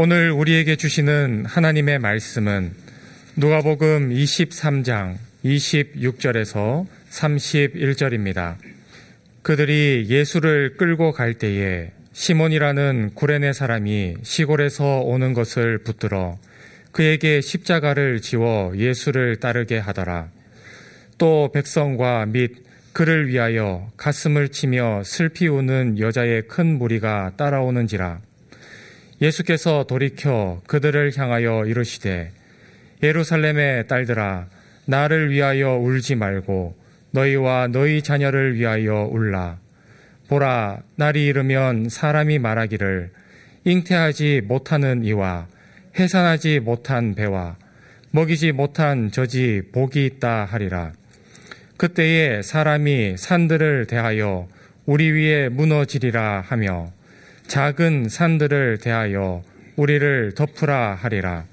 오늘 우리에게 주시는 하나님의 말씀은 누가복음 23장 26절에서 31절입니다. 그들이 예수를 끌고 갈 때에 시몬이라는 구레네 사람이 시골에서 오는 것을 붙들어 그에게 십자가를 지워 예수를 따르게 하더라. 또 백성과 및 그를 위하여 가슴을 치며 슬피 우는 여자의 큰 무리가 따라오는지라. 예수께서 돌이켜 그들을 향하여 이르시되 예루살렘의 딸들아 나를 위하여 울지 말고 너희와 너희 자녀를 위하여 울라. 보라, 날이 이르면 사람이 말하기를 잉태하지 못하는 이와 해산하지 못한 배와 먹이지 못한 저지 복이 있다 하리라. 그때에 사람이 산들을 대하여 우리 위에 무너지리라 하며 작은 산들을 대하여 우리를 덮으라 하리라.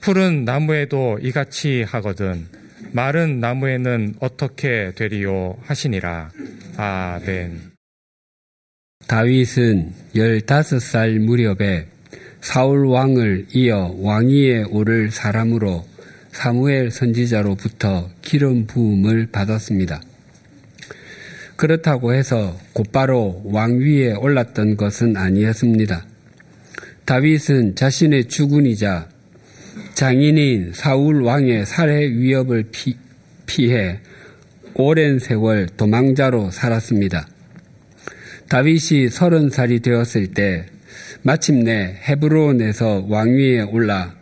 푸른 나무에도 이같이 하거든 마른 나무에는 어떻게 되리요 하시니라. 아멘. 다윗은 15살 무렵에 사울 왕을 이어 왕위에 오를 사람으로 사무엘 선지자로부터 기름 부음을 받았습니다. 그렇다고 해서 곧바로 왕위에 올랐던 것은 아니었습니다. 다윗은 자신의 주군이자 장인인 사울 왕의 살해 위협을 피, 피해 오랜 세월 도망자로 살았습니다. 다윗이 서른 살이 되었을 때 마침내 헤브론에서 왕위에 올라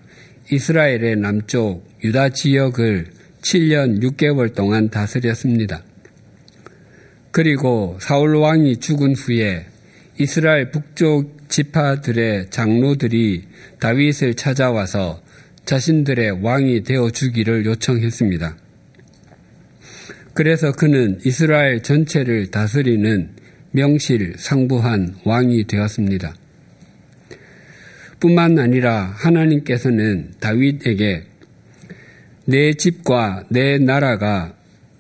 이스라엘의 남쪽 유다 지역을 7년 6개월 동안 다스렸습니다. 그리고 사울 왕이 죽은 후에 이스라엘 북쪽 지파들의 장로들이 다윗을 찾아와서 자신들의 왕이 되어 주기를 요청했습니다. 그래서 그는 이스라엘 전체를 다스리는 명실 상부한 왕이 되었습니다. 뿐만 아니라 하나님께서는 다윗에게 내 집과 내 나라가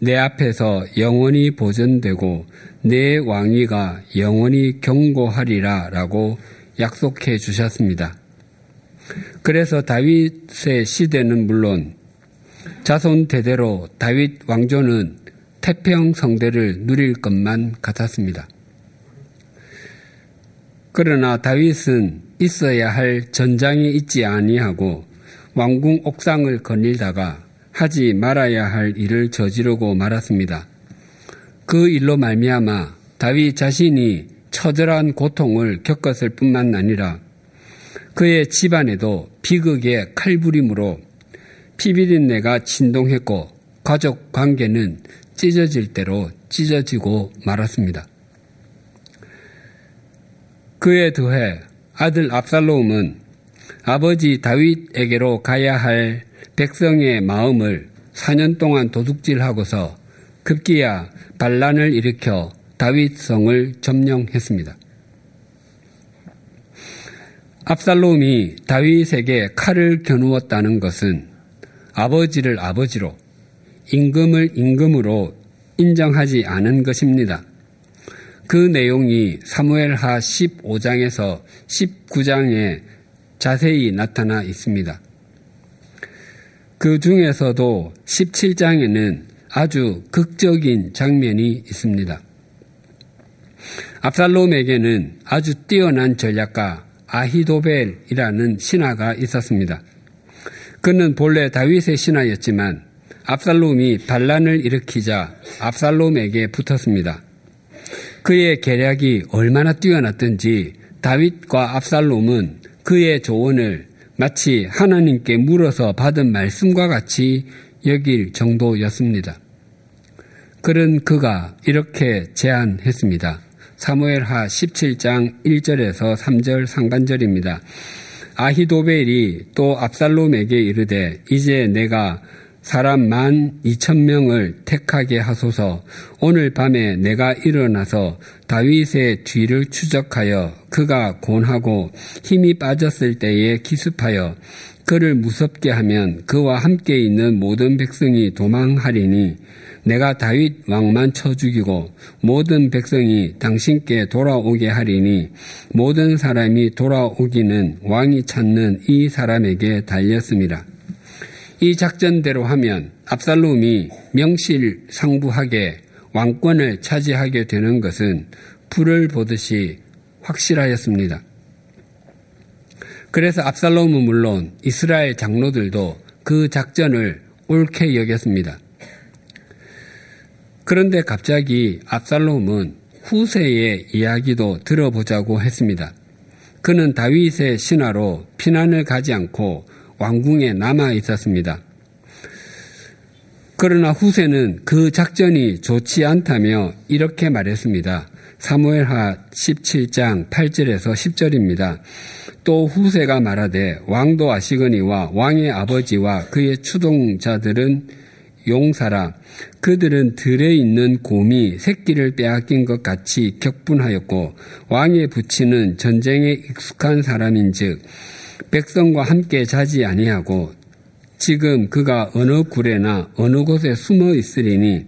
내 앞에서 영원히 보존되고 내 왕위가 영원히 경고하리라 라고 약속해 주셨습니다. 그래서 다윗의 시대는 물론 자손 대대로 다윗 왕조는 태평 성대를 누릴 것만 같았습니다. 그러나 다윗은 있어야 할 전장이 있지 아니하고 왕궁 옥상을 거닐다가 하지 말아야 할 일을 저지르고 말았습니다. 그 일로 말미암아 다윗 자신이 처절한 고통을 겪었을 뿐만 아니라 그의 집안에도 비극의 칼부림으로 피비린내가 진동했고 가족 관계는 찢어질 대로 찢어지고 말았습니다. 그에 더해 아들 압살롬은 아버지 다윗에게로 가야 할 백성의 마음을 4년 동안 도둑질하고서 급기야 반란을 일으켜 다윗성을 점령했습니다. 압살롬이 다윗에게 칼을 겨누었다는 것은 아버지를 아버지로 임금을 임금으로 인정하지 않은 것입니다. 그 내용이 사무엘하 15장에서 19장에 자세히 나타나 있습니다. 그 중에서도 17장에는 아주 극적인 장면이 있습니다. 압살롬에게는 아주 뛰어난 전략가 아히도벨이라는 신하가 있었습니다. 그는 본래 다윗의 신하였지만 압살롬이 반란을 일으키자 압살롬에게 붙었습니다. 그의 계략이 얼마나 뛰어났든지 다윗과 압살롬은 그의 조언을 마치 하나님께 물어서 받은 말씀과 같이 여길 정도였습니다. 그런 그가 이렇게 제안했습니다. 사무엘하 17장 1절에서 3절 상반절입니다. 아히도벨이 또 압살롬에게 이르되 이제 내가 사람 만 이천 명을 택하게 하소서 오늘 밤에 내가 일어나서 다윗의 뒤를 추적하여 그가 곤하고 힘이 빠졌을 때에 기습하여 그를 무섭게 하면 그와 함께 있는 모든 백성이 도망하리니 내가 다윗 왕만 쳐 죽이고 모든 백성이 당신께 돌아오게 하리니 모든 사람이 돌아오기는 왕이 찾는 이 사람에게 달렸습니다. 이 작전대로 하면 압살롬이 명실상부하게 왕권을 차지하게 되는 것은 불을 보듯이 확실하였습니다. 그래서 압살롬은 물론 이스라엘 장로들도 그 작전을 옳게 여겼습니다. 그런데 갑자기 압살롬은 후세의 이야기도 들어보자고 했습니다. 그는 다윗의 신하로 피난을 가지 않고 왕궁에 남아 있었습니다. 그러나 후세는 그 작전이 좋지 않다며 이렇게 말했습니다. 사무엘하 17장 8절에서 10절입니다. 또 후세가 말하되 왕도 아시거니와 왕의 아버지와 그의 추동자들은 용사라 그들은 들에 있는 곰이 새끼를 빼앗긴 것 같이 격분하였고 왕의 부친은 전쟁에 익숙한 사람인즉 백성과 함께 자지 아니하고 지금 그가 어느 굴에나 어느 곳에 숨어 있으리니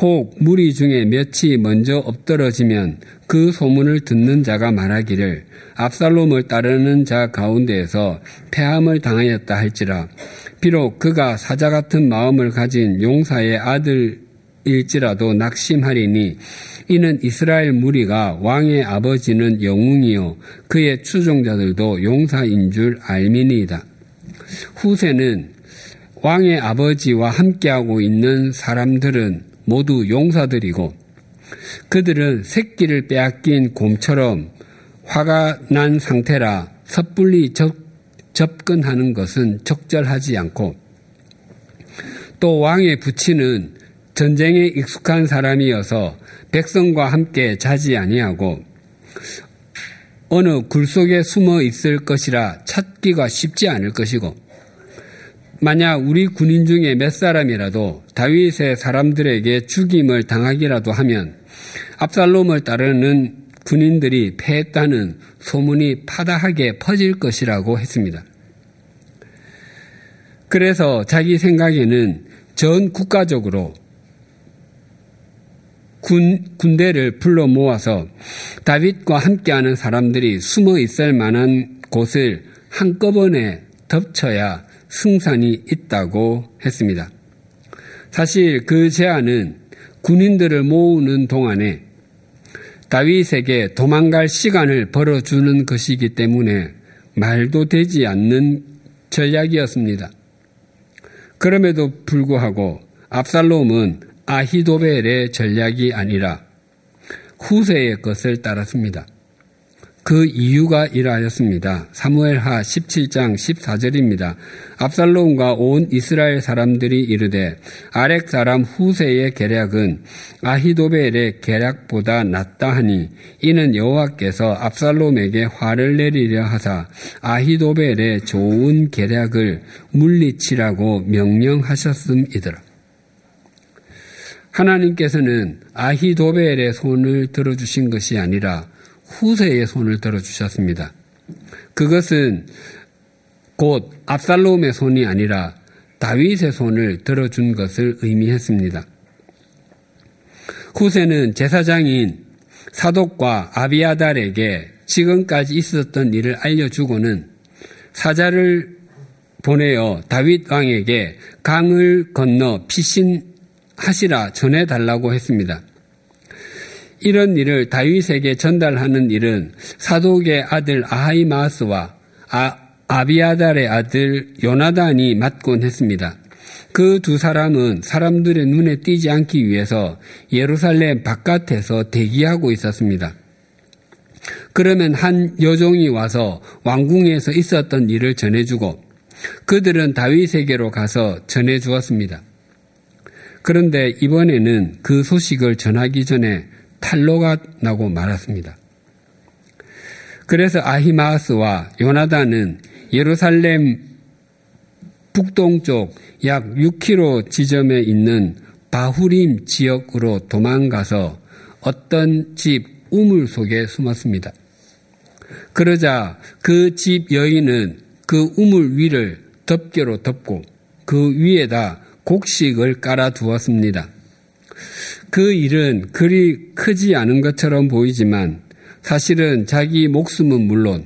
혹 무리 중에 몇이 먼저 엎드러지면 그 소문을 듣는 자가 말하기를 압살롬을 따르는 자 가운데에서 패함을 당하였다 할지라. 비록 그가 사자 같은 마음을 가진 용사의 아들일지라도 낙심하리니 이는 이스라엘 무리가 왕의 아버지는 영웅이요 그의 추종자들도 용사인 줄 알미니이다. 후세는 왕의 아버지와 함께하고 있는 사람들은 모두 용사들이고 그들은 새끼를 빼앗긴 곰처럼 화가 난 상태라 섣불리 접, 접근하는 것은 적절하지 않고 또 왕의 부친은 전쟁에 익숙한 사람이어서 백성과 함께 자지 아니하고 어느 굴 속에 숨어 있을 것이라 찾기가 쉽지 않을 것이고 만약 우리 군인 중에 몇 사람이라도 다윗의 사람들에게 죽임을 당하기라도 하면 압살롬을 따르는 군인들이 패했다는 소문이 파다하게 퍼질 것이라고 했습니다. 그래서 자기 생각에는 전 국가적으로 군, 군대를 불러 모아서 다윗과 함께하는 사람들이 숨어 있을 만한 곳을 한꺼번에 덮쳐야 승산이 있다고 했습니다. 사실 그 제안은 군인들을 모으는 동안에 다윗에게 도망갈 시간을 벌어주는 것이기 때문에 말도 되지 않는 전략이었습니다. 그럼에도 불구하고 압살롬은 아히도벨의 전략이 아니라 후세의 것을 따랐습니다. 그 이유가 이러하였습니다. 사무엘하 17장 14절입니다. 압살롬과 온 이스라엘 사람들이 이르되 아렉 사람 후세의 계략은 아히도벨의 계략보다 낫다 하니 이는 여호와께서 압살롬에게 화를 내리려 하사 아히도벨의 좋은 계략을 물리치라고 명령하셨음이더라. 하나님께서는 아히도벨의 손을 들어주신 것이 아니라 후세의 손을 들어주셨습니다. 그것은 곧 압살롬의 손이 아니라 다윗의 손을 들어준 것을 의미했습니다. 후세는 제사장인 사독과 아비아달에게 지금까지 있었던 일을 알려주고는 사자를 보내어 다윗 왕에게 강을 건너 피신 하시라 전해 달라고 했습니다. 이런 일을 다윗에게 전달하는 일은 사독의 아들 아하이마스와 아, 아비아달의 아들 요나단이 맡곤 했습니다. 그 두 사람은 사람들의 눈에 띄지 않기 위해서 예루살렘 바깥에서 대기하고 있었습니다. 그러면 한 여종이 와서 왕궁에서 있었던 일을 전해주고 그들은 다윗에게로 가서 전해주었습니다. 그런데 이번에는 그 소식을 전하기 전에 탈로가 나고 말았습니다. 그래서 아히마스와 요나단은 예루살렘 북동쪽 약 6km 지점에 있는 바후림 지역으로 도망가서 어떤 집 우물 속에 숨었습니다. 그러자 그 집 여인은 그 우물 위를 덮개로 덮고 그 위에다 곡식을 깔아 두었습니다. 그 일은 그리 크지 않은 것처럼 보이지만 사실은 자기 목숨은 물론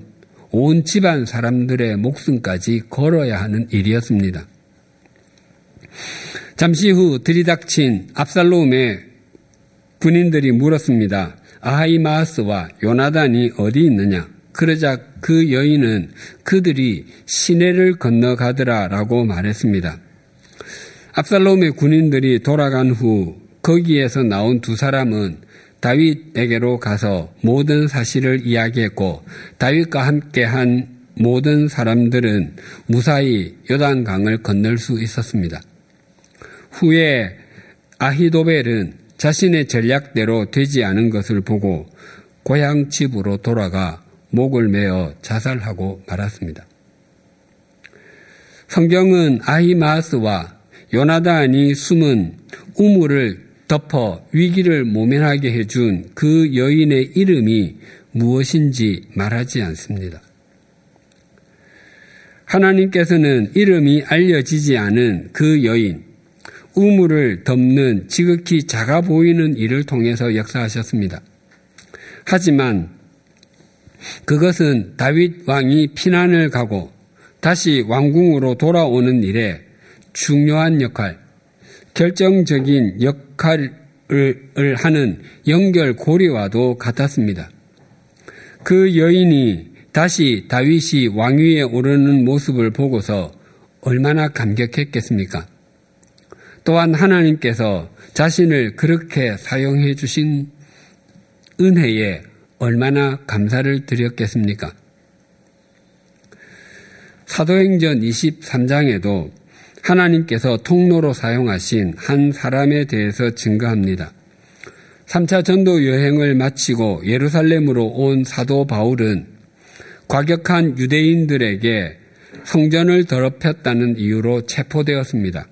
온 집안 사람들의 목숨까지 걸어야 하는 일이었습니다. 잠시 후 들이닥친 압살롬의 군인들이 물었습니다. 아하이마스와 요나단이 어디 있느냐? 그러자 그 여인은 그들이 시내를 건너가더라 라고 말했습니다. 압살롬의 군인들이 돌아간 후 거기에서 나온 두 사람은 다윗에게로 가서 모든 사실을 이야기했고 다윗과 함께한 모든 사람들은 무사히 요단강을 건널 수 있었습니다. 후에 아히도벨은 자신의 전략대로 되지 않은 것을 보고 고향 집으로 돌아가 목을 메어 자살하고 말았습니다. 성경은 아히마스와 요나단이 숨은 우물을 덮어 위기를 모면하게 해준 그 여인의 이름이 무엇인지 말하지 않습니다. 하나님께서는 이름이 알려지지 않은 그 여인, 우물을 덮는 지극히 작아 보이는 일을 통해서 역사하셨습니다. 하지만 그것은 다윗 왕이 피난을 가고 다시 왕궁으로 돌아오는 일에 중요한 역할, 결정적인 역할을 하는 연결 고리와도 같았습니다. 그 여인이 다시 다윗이 왕위에 오르는 모습을 보고서 얼마나 감격했겠습니까? 또한 하나님께서 자신을 그렇게 사용해 주신 은혜에 얼마나 감사를 드렸겠습니까? 사도행전 23장에도 하나님께서 통로로 사용하신 한 사람에 대해서 증거합니다. 3차 전도 여행을 마치고 예루살렘으로 온 사도 바울은 과격한 유대인들에게 성전을 더럽혔다는 이유로 체포되었습니다.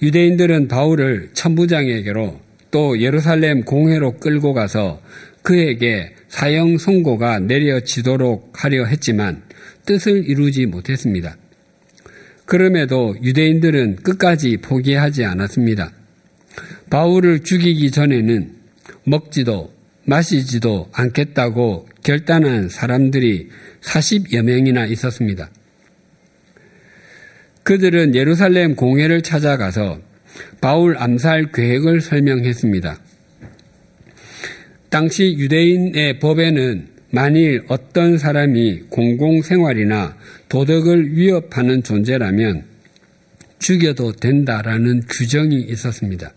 유대인들은 바울을 천부장에게로 또 예루살렘 공회로 끌고 가서 그에게 사형 선고가 내려지도록 하려 했지만 뜻을 이루지 못했습니다. 그럼에도 유대인들은 끝까지 포기하지 않았습니다. 바울을 죽이기 전에는 먹지도 마시지도 않겠다고 결단한 사람들이 40여 명이나 있었습니다. 그들은 예루살렘 공회를 찾아가서 바울 암살 계획을 설명했습니다. 당시 유대인의 법에는 만일 어떤 사람이 공공생활이나 도덕을 위협하는 존재라면 죽여도 된다라는 규정이 있었습니다.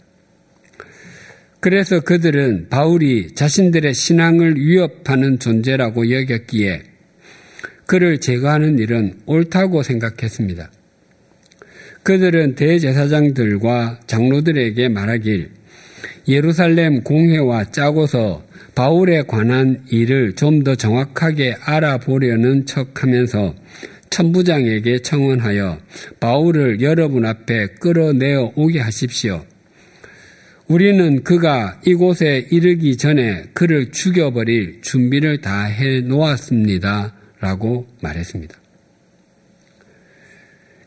그래서 그들은 바울이 자신들의 신앙을 위협하는 존재라고 여겼기에 그를 제거하는 일은 옳다고 생각했습니다. 그들은 대제사장들과 장로들에게 말하길 예루살렘 공회와 짜고서 바울에 관한 일을 좀 더 정확하게 알아보려는 척 하면서 천부장에게 청원하여 바울을 여러분 앞에 끌어내어 오게 하십시오. 우리는 그가 이곳에 이르기 전에 그를 죽여버릴 준비를 다 해 놓았습니다. 라고 말했습니다.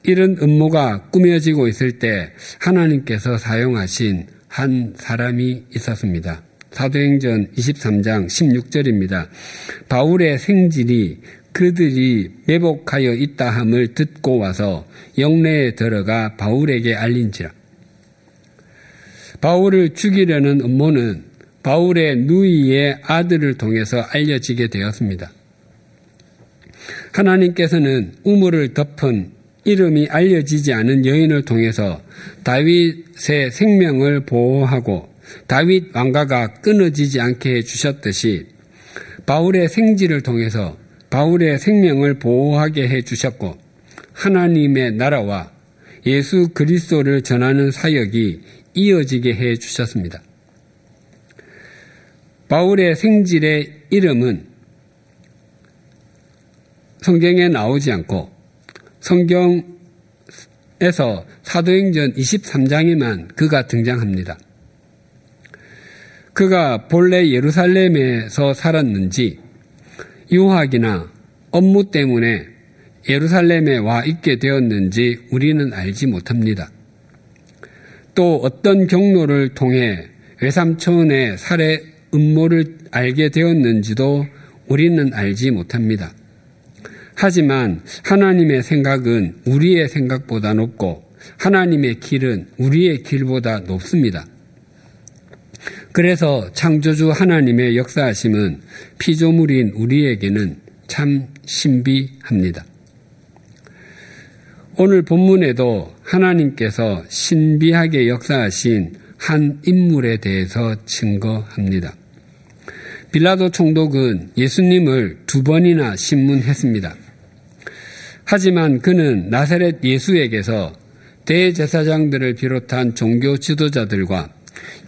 이런 음모가 꾸며지고 있을 때 하나님께서 사용하신 한 사람이 있었습니다. 사도행전 23장 16절입니다. 바울의 생질이 그들이 매복하여 있다 함을 듣고 와서 영내에 들어가 바울에게 알린지라. 바울을 죽이려는 음모는 바울의 누이의 아들을 통해서 알려지게 되었습니다. 하나님께서는 우물을 덮은 이름이 알려지지 않은 여인을 통해서 다윗의 생명을 보호하고 다윗 왕가가 끊어지지 않게 해주셨듯이 바울의 생지를 통해서 바울의 생명을 보호하게 해주셨고 하나님의 나라와 예수 그리스도를 전하는 사역이 이어지게 해 주셨습니다. 바울의 생질의 이름은 성경에 나오지 않고 성경에서 사도행전 23장에만 그가 등장합니다. 그가 본래 예루살렘에서 살았는지 유학이나 업무 때문에 예루살렘에 와 있게 되었는지 우리는 알지 못합니다. 또 어떤 경로를 통해 외삼촌의 살해 음모를 알게 되었는지도 우리는 알지 못합니다. 하지만 하나님의 생각은 우리의 생각보다 높고 하나님의 길은 우리의 길보다 높습니다. 그래서 창조주 하나님의 역사하심은 피조물인 우리에게는 참 신비합니다. 오늘 본문에도 하나님께서 신비하게 역사하신 한 인물에 대해서 증거합니다. 빌라도 총독은 예수님을 두 번이나 신문했습니다. 하지만 그는 나사렛 예수에게서 대제사장들을 비롯한 종교 지도자들과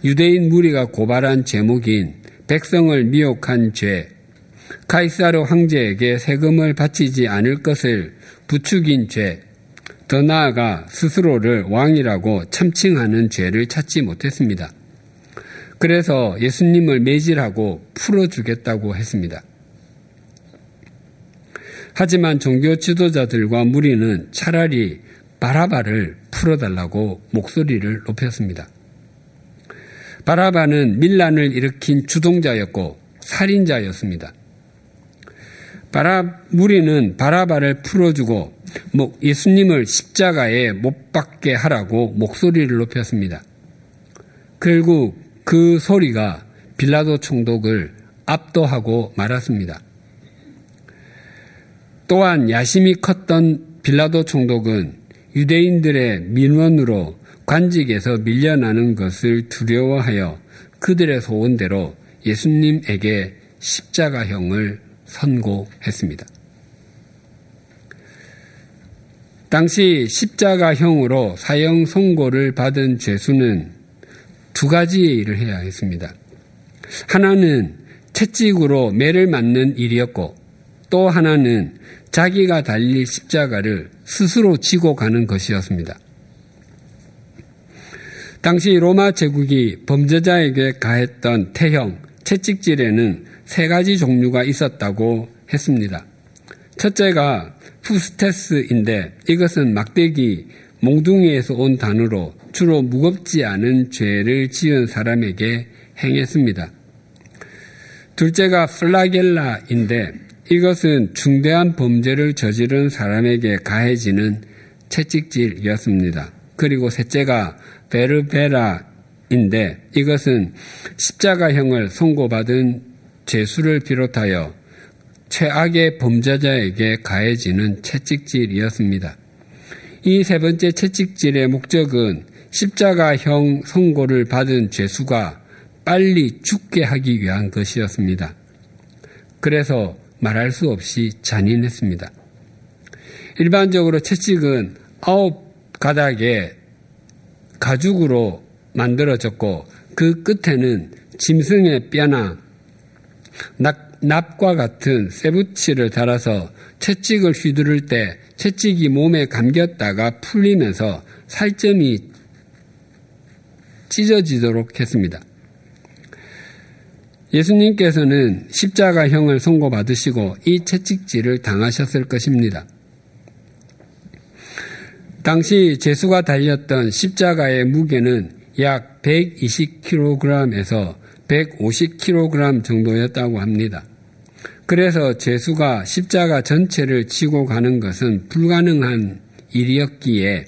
유대인 무리가 고발한 제목인 백성을 미혹한 죄, 카이사르 황제에게 세금을 바치지 않을 것을 부추긴 죄, 더 나아가 스스로를 왕이라고 참칭하는 죄를 찾지 못했습니다. 그래서 예수님을 매질하고 풀어주겠다고 했습니다. 하지만 종교 지도자들과 무리는 차라리 바라바를 풀어달라고 목소리를 높였습니다. 바라바는 밀란을 일으킨 주동자였고 살인자였습니다. 바라, 무리는 바라바를 풀어주고 예수님을 십자가에 못 박게 하라고 목소리를 높였습니다. 결국 그 소리가 빌라도 총독을 압도하고 말았습니다. 또한 야심이 컸던 빌라도 총독은 유대인들의 민원으로 관직에서 밀려나는 것을 두려워하여 그들의 소원대로 예수님에게 십자가형을 선고했습니다. 당시 십자가형으로 사형 선고를 받은 죄수는 두 가지의 일을 해야 했습니다. 하나는 채찍으로 매를 맞는 일이었고 또 하나는 자기가 달릴 십자가를 스스로 지고 가는 것이었습니다. 당시 로마 제국이 범죄자에게 가했던 태형, 채찍질에는 세 가지 종류가 있었다고 했습니다. 첫째가 푸스테스인데 이것은 막대기, 몽둥이에서 온 단어로 주로 무겁지 않은 죄를 지은 사람에게 행했습니다. 둘째가 플라겔라인데 이것은 중대한 범죄를 저지른 사람에게 가해지는 채찍질이었습니다. 그리고 셋째가 베르베라인데 이것은 십자가형을 선고받은 죄수를 비롯하여 최악의 범죄자에게 가해지는 채찍질이었습니다. 이 세 번째 채찍질의 목적은 십자가형 선고를 받은 죄수가 빨리 죽게 하기 위한 것이었습니다. 그래서 말할 수 없이 잔인했습니다. 일반적으로 채찍은 아홉 가닥의 가죽으로 만들어졌고 그 끝에는 짐승의 뼈나 납 과 같은 쇠붙이를 달아서 채찍을 휘두를 때 채찍이 몸에 감겼다가 풀리면서 살점이 찢어지도록 했습니다. 예수님께서는 십자가형을 선고받으시고 이 채찍질을 당하셨을 것입니다. 당시 제수가 달렸던 십자가의 무게는 약 120kg에서 150kg 정도였다고 합니다. 그래서 제수가 십자가 전체를 치고 가는 것은 불가능한 일이었기에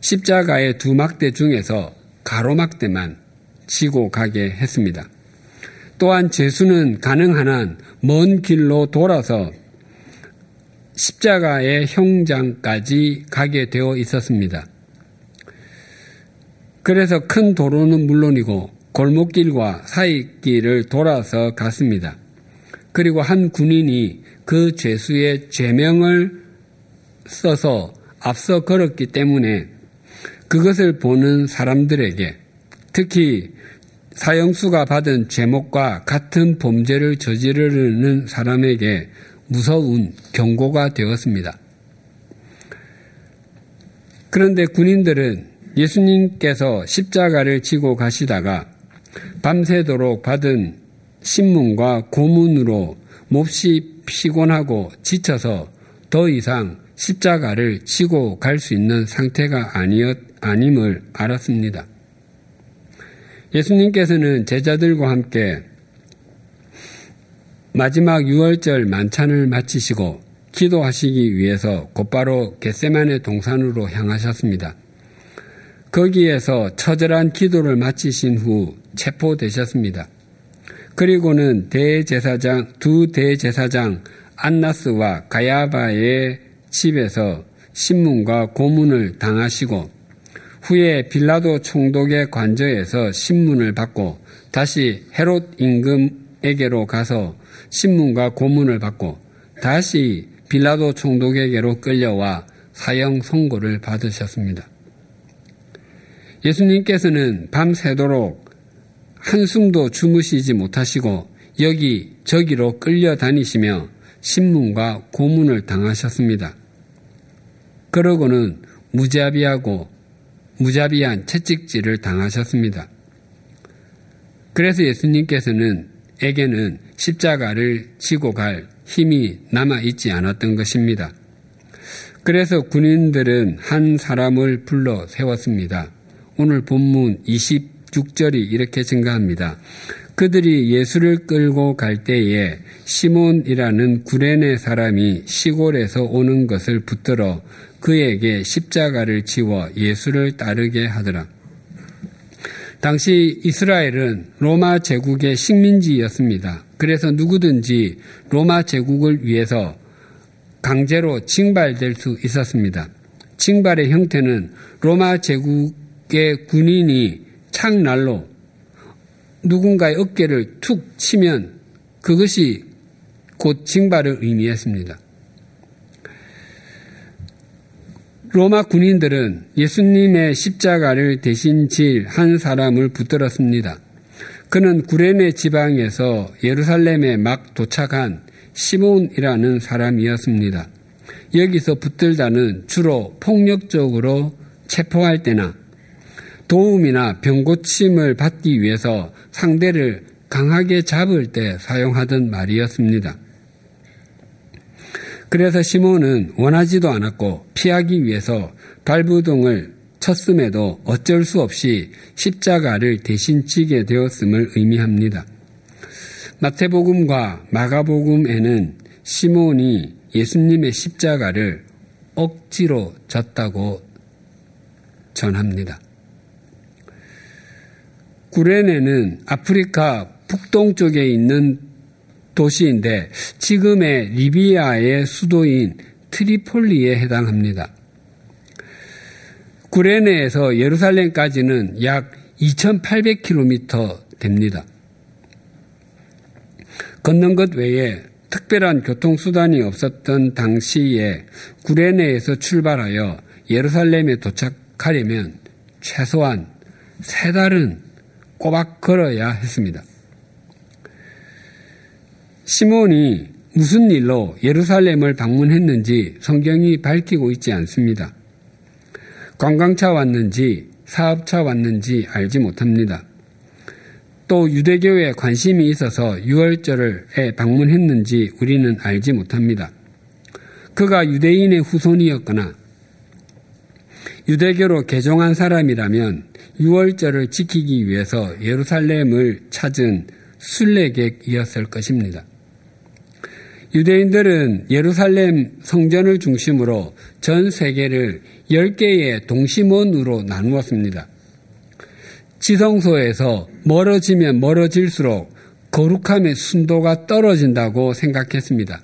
십자가의 두 막대 중에서 가로막대만 치고 가게 했습니다. 또한 제수는 가능한 한 먼 길로 돌아서 십자가의 형장까지 가게 되어 있었습니다. 그래서 큰 도로는 물론이고 골목길과 사이길을 돌아서 갔습니다. 그리고 한 군인이 그 죄수의 죄명을 써서 앞서 걸었기 때문에 그것을 보는 사람들에게 특히 사형수가 받은 제목과 같은 범죄를 저지르는 사람에게 무서운 경고가 되었습니다. 그런데 군인들은 예수님께서 십자가를 지고 가시다가 밤새도록 받은 신문과 고문으로 몹시 피곤하고 지쳐서 더 이상 십자가를 지고 갈 수 있는 상태가 아니었, 아님을 알았습니다. 예수님께서는 제자들과 함께 마지막 6월절 만찬을 마치시고 기도하시기 위해서 곧바로 겟세만의 동산으로 향하셨습니다. 거기에서 처절한 기도를 마치신 후 체포되셨습니다. 그리고는 대제사장, 두 대제사장 안나스와 가야바의 집에서 신문과 고문을 당하시고 후에 빌라도 총독의 관저에서 신문을 받고 다시 헤롯 임금에게로 가서 신문과 고문을 받고 다시 빌라도 총독에게로 끌려와 사형 선고를 받으셨습니다. 예수님께서는 밤새도록 한숨도 주무시지 못하시고 여기 저기로 끌려다니시며 신문과 고문을 당하셨습니다. 그러고는 무자비하고 무자비한 채찍질을 당하셨습니다. 그래서 예수님께서는 에게는 십자가를 지고 갈 힘이 남아 있지 않았던 것입니다. 그래서 군인들은 한 사람을 불러 세웠습니다. 오늘 본문 26절이 이렇게 증가합니다. 그들이 예수를 끌고 갈 때에 시몬이라는 구레네 사람이 시골에서 오는 것을 붙들어 그에게 십자가를 지워 예수를 따르게 하더라. 당시 이스라엘은 로마 제국의 식민지였습니다. 그래서 누구든지 로마 제국을 위해서 강제로 징발될 수 있었습니다. 징발의 형태는 로마 제국의 군인이 창날로 누군가의 어깨를 툭 치면 그것이 곧 징발을 의미했습니다. 로마 군인들은 예수님의 십자가를 대신 질 한 사람을 붙들었습니다. 그는 구레네 지방에서 예루살렘에 막 도착한 시몬이라는 사람이었습니다. 여기서 붙들다는 주로 폭력적으로 체포할 때나 도움이나 병고침을 받기 위해서 상대를 강하게 잡을 때 사용하던 말이었습니다. 그래서 시몬은 원하지도 않았고 피하기 위해서 발부동을 쳤음에도 어쩔 수 없이 십자가를 대신 지게 되었음을 의미합니다. 마태복음과 마가복음에는 시몬이 예수님의 십자가를 억지로 졌다고 전합니다. 구레네는 아프리카 북동쪽에 있는 도시인데 지금의 리비아의 수도인 트리폴리에 해당합니다. 구레네에서 예루살렘까지는 약 2,800km 됩니다. 걷는 것 외에 특별한 교통수단이 없었던 당시에 구레네에서 출발하여 예루살렘에 도착하려면 최소한 세 달은 꼬박 걸어야 했습니다. 시몬이 무슨 일로 예루살렘을 방문했는지 성경이 밝히고 있지 않습니다. 관광차 왔는지 사업차 왔는지 알지 못합니다. 또 유대교에 관심이 있어서 6월절에 방문했는지 우리는 알지 못합니다. 그가 유대인의 후손이었거나 유대교로 개종한 사람이라면 6월절을 지키기 위해서 예루살렘을 찾은 순례객이었을 것입니다. 유대인들은 예루살렘 성전을 중심으로 전 세계를 10개의 동심원으로 나누었습니다. 지성소에서 멀어지면 멀어질수록 거룩함의 순도가 떨어진다고 생각했습니다.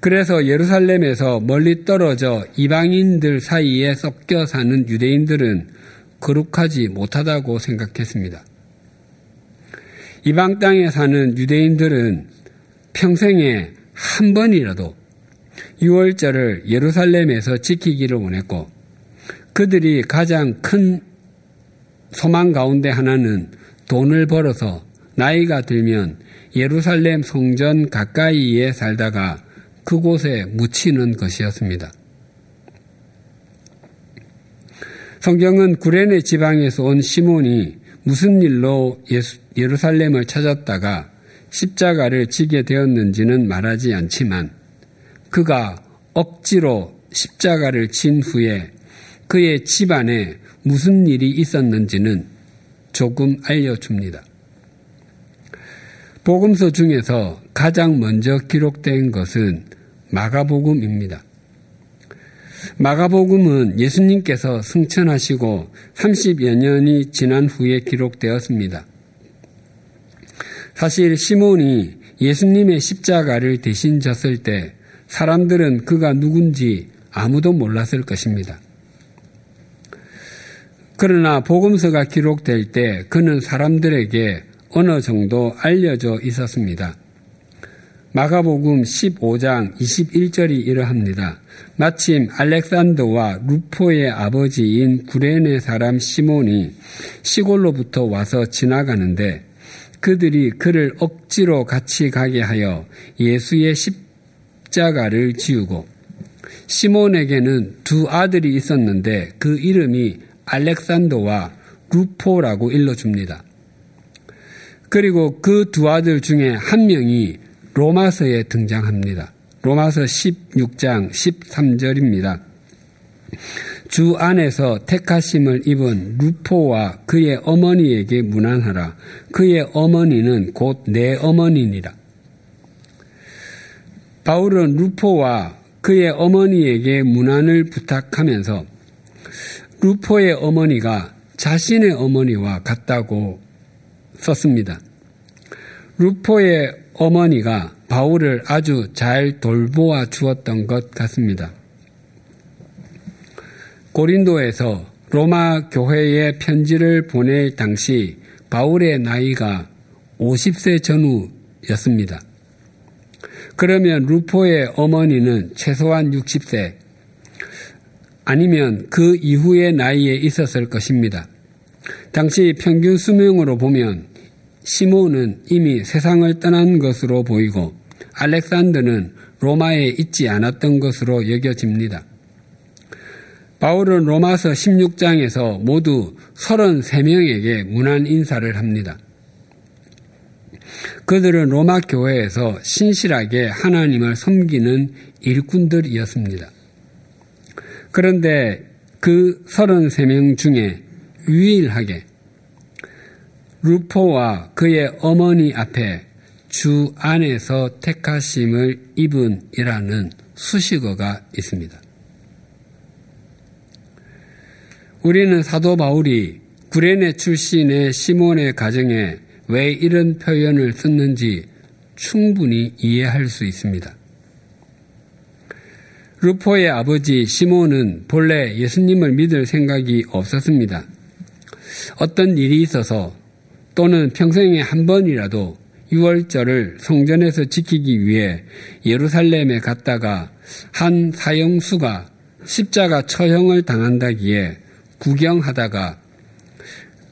그래서 예루살렘에서 멀리 떨어져 이방인들 사이에 섞여 사는 유대인들은 거룩하지 못하다고 생각했습니다. 이방 땅에 사는 유대인들은 평생에 한 번이라도 6월절을 예루살렘에서 지키기를 원했고 그들이 가장 큰 소망 가운데 하나는 돈을 벌어서 나이가 들면 예루살렘 성전 가까이에 살다가 그곳에 묻히는 것이었습니다. 성경은 구레네 지방에서 온 시몬이 무슨 일로 예수, 예루살렘을 찾았다가 십자가를 지게 되었는지는 말하지 않지만 그가 억지로 십자가를 진 후에 그의 집안에 무슨 일이 있었는지는 조금 알려줍니다. 복음서 중에서 가장 먼저 기록된 것은 마가복음입니다. 마가복음은 예수님께서 승천하시고 30여 년이 지난 후에 기록되었습니다. 사실 시몬이 예수님의 십자가를 대신 졌을 때 사람들은 그가 누군지 아무도 몰랐을 것입니다. 그러나 복음서가 기록될 때 그는 사람들에게 어느 정도 알려져 있었습니다. 마가복음 15장 21절이 이러합니다. 마침 알렉산더와 루포의 아버지인 구레네 사람 시몬이 시골로부터 와서 지나가는데 그들이 그를 억지로 같이 가게 하여 예수의 십자가를 지우고 시몬에게는 두 아들이 있었는데 그 이름이 알렉산더와 루포라고 일러줍니다. 그리고 그 두 아들 중에 한 명이 로마서에 등장합니다. 로마서 16장 13절입니다. 주 안에서 택하심을 입은 루포와 그의 어머니에게 문안하라. 그의 어머니는 곧 내 어머니니라. 바울은 루포와 그의 어머니에게 문안을 부탁하면서 루포의 어머니가 자신의 어머니와 같다고 썼습니다. 루포의 어머니가 바울을 아주 잘 돌보아 주었던 것 같습니다. 고린도에서 로마 교회에 편지를 보낼 당시 바울의 나이가 50세 전후였습니다. 그러면 루포의 어머니는 최소한 60세 아니면 그 이후의 나이에 있었을 것입니다. 당시 평균 수명으로 보면 시몬은 이미 세상을 떠난 것으로 보이고 알렉산더는 로마에 있지 않았던 것으로 여겨집니다. 바울은 로마서 16장에서 모두 33명에게 문안 인사를 합니다. 그들은 로마 교회에서 신실하게 하나님을 섬기는 일꾼들이었습니다. 그런데 그 33명 중에 유일하게 루포와 그의 어머니 앞에 주 안에서 택하심을 입은이라는 수식어가 있습니다. 우리는 사도 바울이 구레네 출신의 시몬의 가정에 왜 이런 표현을 썼는지 충분히 이해할 수 있습니다. 루포의 아버지 시몬은 본래 예수님을 믿을 생각이 없었습니다. 어떤 일이 있어서 또는 평생에 한 번이라도 6월절을 성전에서 지키기 위해 예루살렘에 갔다가 한 사형수가 십자가 처형을 당한다기에 구경하다가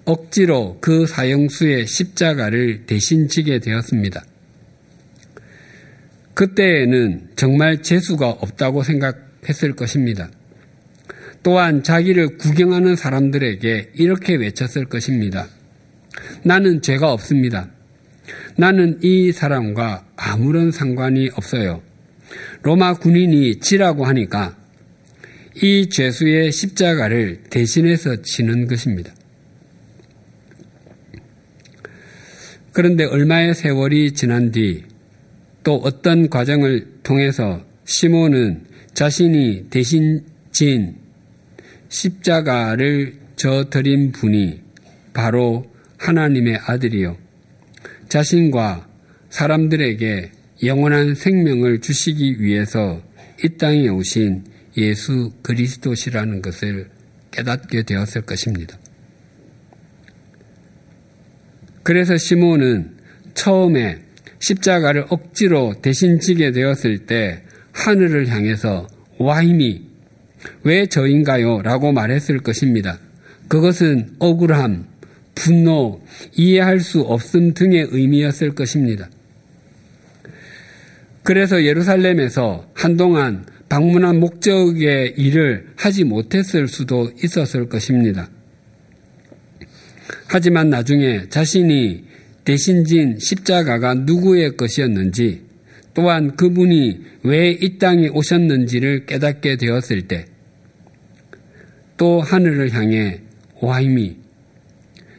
억지로 그 사형수의 십자가를 대신 지게 되었습니다. 그때에는 정말 재수가 없다고 생각했을 것입니다. 또한 자기를 구경하는 사람들에게 이렇게 외쳤을 것입니다. 나는 죄가 없습니다. 나는 이 사람과 아무런 상관이 없어요. 로마 군인이 지라고 하니까 이 죄수의 십자가를 대신해서 치는 것입니다. 그런데 얼마의 세월이 지난 뒤 또 어떤 과정을 통해서 시몬은 자신이 대신 진 십자가를 저드린 분이 바로 하나님의 아들이요. 자신과 사람들에게 영원한 생명을 주시기 위해서 이 땅에 오신 예수 그리스도시라는 것을 깨닫게 되었을 것입니다. 그래서 시몬은 처음에 십자가를 억지로 대신 지게 되었을 때 하늘을 향해서 와임이 왜 저인가요? 라고 말했을 것입니다. 그것은 억울함, 분노, 이해할 수 없음 등의 의미였을 것입니다. 그래서 예루살렘에서 한동안 방문한 목적의 일을 하지 못했을 수도 있었을 것입니다. 하지만 나중에 자신이 대신 진 십자가가 누구의 것이었는지 또한 그분이 왜 이 땅에 오셨는지를 깨닫게 되었을 때 또 하늘을 향해 오하이미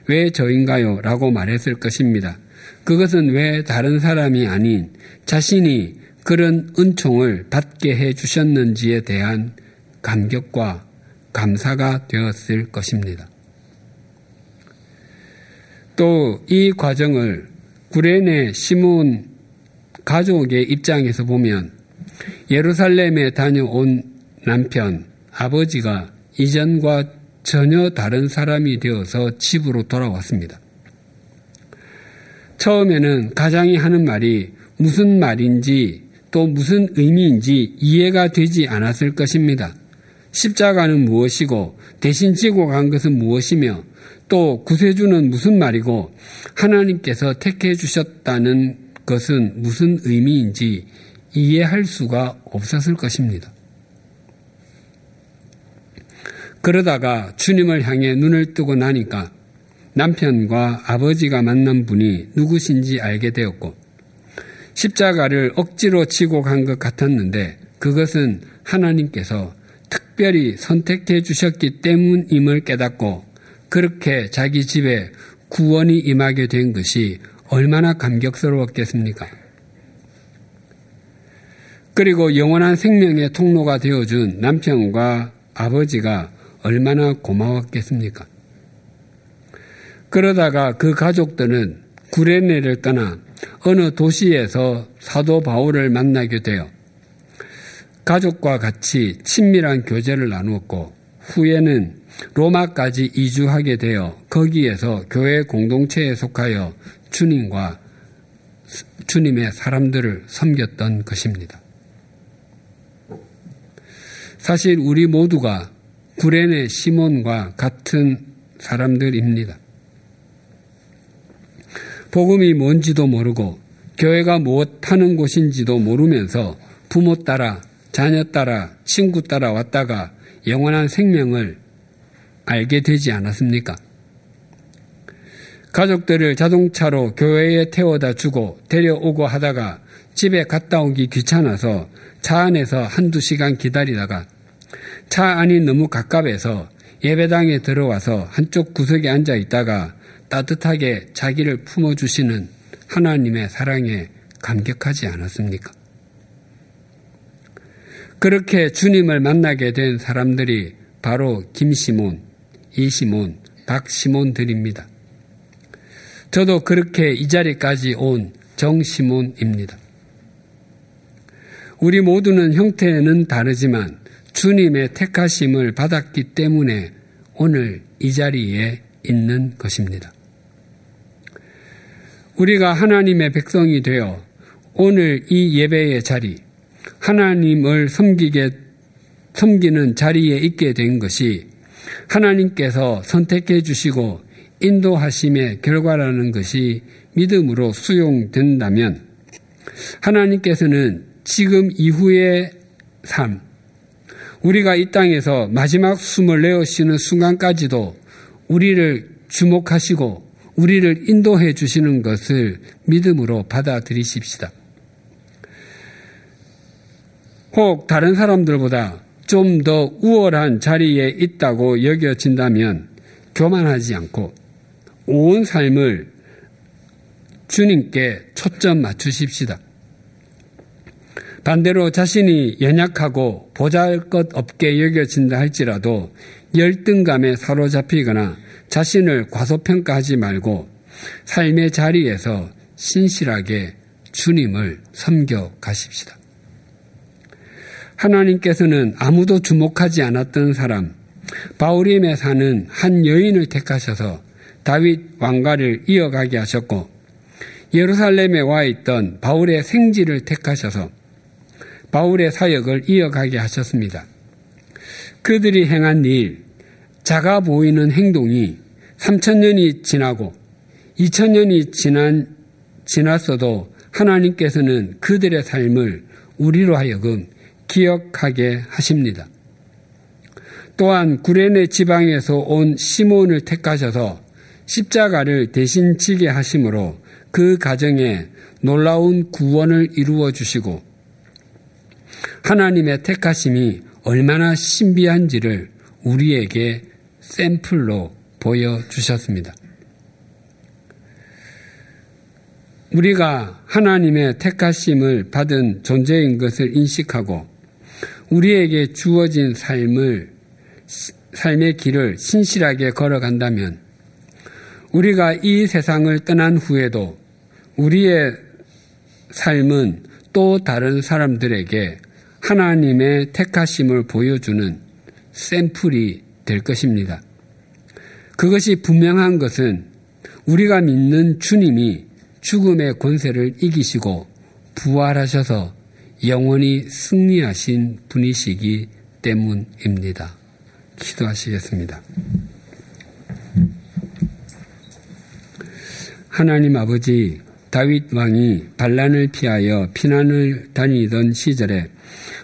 왜 저인가요? 라고 말했을 것입니다. 그것은 왜 다른 사람이 아닌 자신이 그런 은총을 받게 해 주셨는지에 대한 감격과 감사가 되었을 것입니다. 또 이 과정을 구레네 시몬 가족의 입장에서 보면 예루살렘에 다녀온 남편, 아버지가 이전과 전혀 다른 사람이 되어서 집으로 돌아왔습니다. 처음에는 가장이 하는 말이 무슨 말인지 또 무슨 의미인지 이해가 되지 않았을 것입니다. 십자가는 무엇이고 대신 지고 간 것은 무엇이며 또 구세주는 무슨 말이고 하나님께서 택해 주셨다는 것은 무슨 의미인지 이해할 수가 없었을 것입니다. 그러다가 주님을 향해 눈을 뜨고 나니까 남편과 아버지가 만난 분이 누구신지 알게 되었고 십자가를 억지로 치고 간 것 같았는데 그것은 하나님께서 특별히 선택해 주셨기 때문임을 깨닫고 그렇게 자기 집에 구원이 임하게 된 것이 얼마나 감격스러웠겠습니까? 그리고 영원한 생명의 통로가 되어준 남편과 아버지가 얼마나 고마웠겠습니까? 그러다가 그 가족들은 구레네를 떠나 어느 도시에서 사도 바울을 만나게 되어 가족과 같이 친밀한 교제를 나누었고 후에는 로마까지 이주하게 되어 거기에서 교회 공동체에 속하여 주님과 주님의 사람들을 섬겼던 것입니다. 사실 우리 모두가 구레네 시몬과 같은 사람들입니다. 복음이 뭔지도 모르고 교회가 무엇 하는 곳인지도 모르면서 부모 따라 자녀 따라 친구 따라 왔다가 영원한 생명을 알게 되지 않았습니까? 가족들을 자동차로 교회에 태워다 주고 데려오고 하다가 집에 갔다 오기 귀찮아서 차 안에서 한두 시간 기다리다가 차 안이 너무 가깝해서 예배당에 들어와서 한쪽 구석에 앉아 있다가 따뜻하게 자기를 품어주시는 하나님의 사랑에 감격하지 않았습니까? 그렇게 주님을 만나게 된 사람들이 바로 김시몬, 이시몬, 박시몬들입니다. 저도 그렇게 이 자리까지 온 정시몬입니다. 우리 모두는 형태는 다르지만 주님의 택하심을 받았기 때문에 오늘 이 자리에 있는 것입니다. 우리가 하나님의 백성이 되어 오늘 이 예배의 자리, 하나님을 섬기게, 섬기는 자리에 있게 된 것이 하나님께서 선택해 주시고 인도하심의 결과라는 것이 믿음으로 수용된다면 하나님께서는 지금 이후의 삶, 우리가 이 땅에서 마지막 숨을 내어쉬는 순간까지도 우리를 주목하시고 우리를 인도해 주시는 것을 믿음으로 받아들이십시다. 혹 다른 사람들보다 좀 더 우월한 자리에 있다고 여겨진다면 교만하지 않고 온 삶을 주님께 초점 맞추십시다. 반대로 자신이 연약하고 보잘 것 없게 여겨진다 할지라도 열등감에 사로잡히거나 자신을 과소평가하지 말고 삶의 자리에서 신실하게 주님을 섬겨 가십시다. 하나님께서는 아무도 주목하지 않았던 사람, 바울임에 사는 한 여인을 택하셔서 다윗 왕가를 이어가게 하셨고, 예루살렘에 와 있던 바울의 생지를 택하셔서 바울의 사역을 이어가게 하셨습니다. 그들이 행한 일, 작아 보이는 행동이 3천년이 지나고 2천년이 지난, 지났어도 하나님께서는 그들의 삶을 우리로 하여금 기억하게 하십니다. 또한 구레네 지방에서 온 시몬을 택하셔서 십자가를 대신 지게 하심으로 그 가정에 놀라운 구원을 이루어 주시고 하나님의 택하심이 얼마나 신비한지를 우리에게 샘플로 보여주셨습니다. 우리가 하나님의 택하심을 받은 존재인 것을 인식하고 우리에게 주어진 삶을 삶의 길을 신실하게 걸어간다면 우리가 이 세상을 떠난 후에도 우리의 삶은 또 다른 사람들에게 하나님의 택하심을 보여주는 샘플이 될 것입니다. 그것이 분명한 것은 우리가 믿는 주님이 죽음의 권세를 이기시고 부활하셔서 영원히 승리하신 분이시기 때문입니다. 기도하시겠습니다. 하나님 아버지 다윗 왕이 반란을 피하여 피난을 다니던 시절에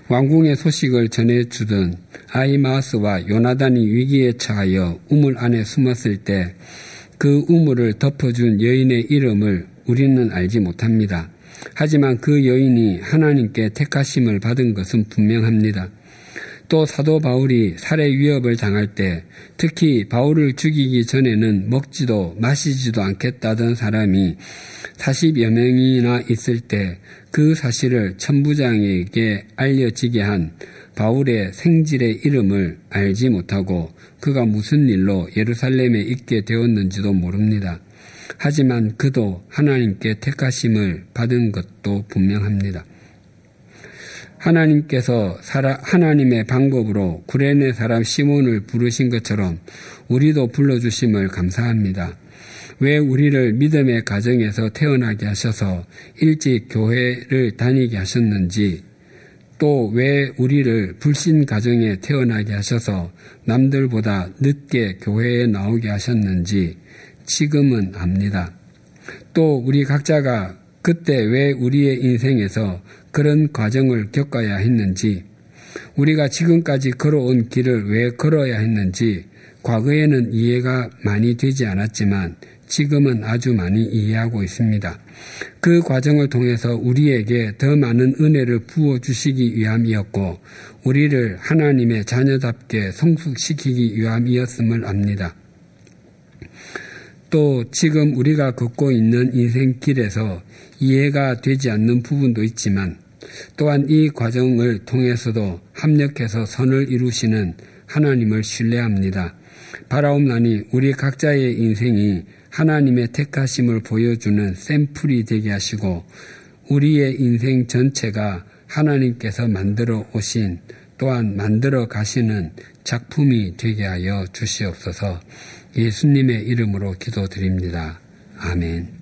왕궁의 소식을 전해 주던 아이마스와 요나단이 위기에 처하여 우물 안에 숨었을 때 그 우물을 덮어준 여인의 이름을 우리는 알지 못합니다. 하지만 그 여인이 하나님께 택하심을 받은 것은 분명합니다. 또 사도 바울이 살해 위협을 당할 때 특히 바울을 죽이기 전에는 먹지도 마시지도 않겠다던 사람이 40여 명이나 있을 때 그 사실을 천부장에게 알려지게 한 바울의 생질의 이름을 알지 못하고 그가 무슨 일로 예루살렘에 있게 되었는지도 모릅니다. 하지만 그도 하나님께 택하심을 받은 것도 분명합니다. 하나님께서 하나님의 방법으로 구레네 사람 시몬을 부르신 것처럼 우리도 불러주심을 감사합니다. 왜 우리를 믿음의 가정에서 태어나게 하셔서 일찍 교회를 다니게 하셨는지 또 왜 우리를 불신 가정에 태어나게 하셔서 남들보다 늦게 교회에 나오게 하셨는지 지금은 압니다. 또 우리 각자가 그때 왜 우리의 인생에서 그런 과정을 겪어야 했는지, 우리가 지금까지 걸어온 길을 왜 걸어야 했는지, 과거에는 이해가 많이 되지 않았지만 지금은 아주 많이 이해하고 있습니다. 그 과정을 통해서 우리에게 더 많은 은혜를 부어주시기 위함이었고, 우리를 하나님의 자녀답게 성숙시키기 위함이었음을 압니다. 또 지금 우리가 걷고 있는 인생길에서 이해가 되지 않는 부분도 있지만 또한 이 과정을 통해서도 합력해서 선을 이루시는 하나님을 신뢰합니다. 바라옵나니 우리 각자의 인생이 하나님의 택하심을 보여주는 샘플이 되게 하시고 우리의 인생 전체가 하나님께서 만들어 오신 또한 만들어 가시는 작품이 되게 하여 주시옵소서 예수님의 이름으로 기도드립니다. 아멘.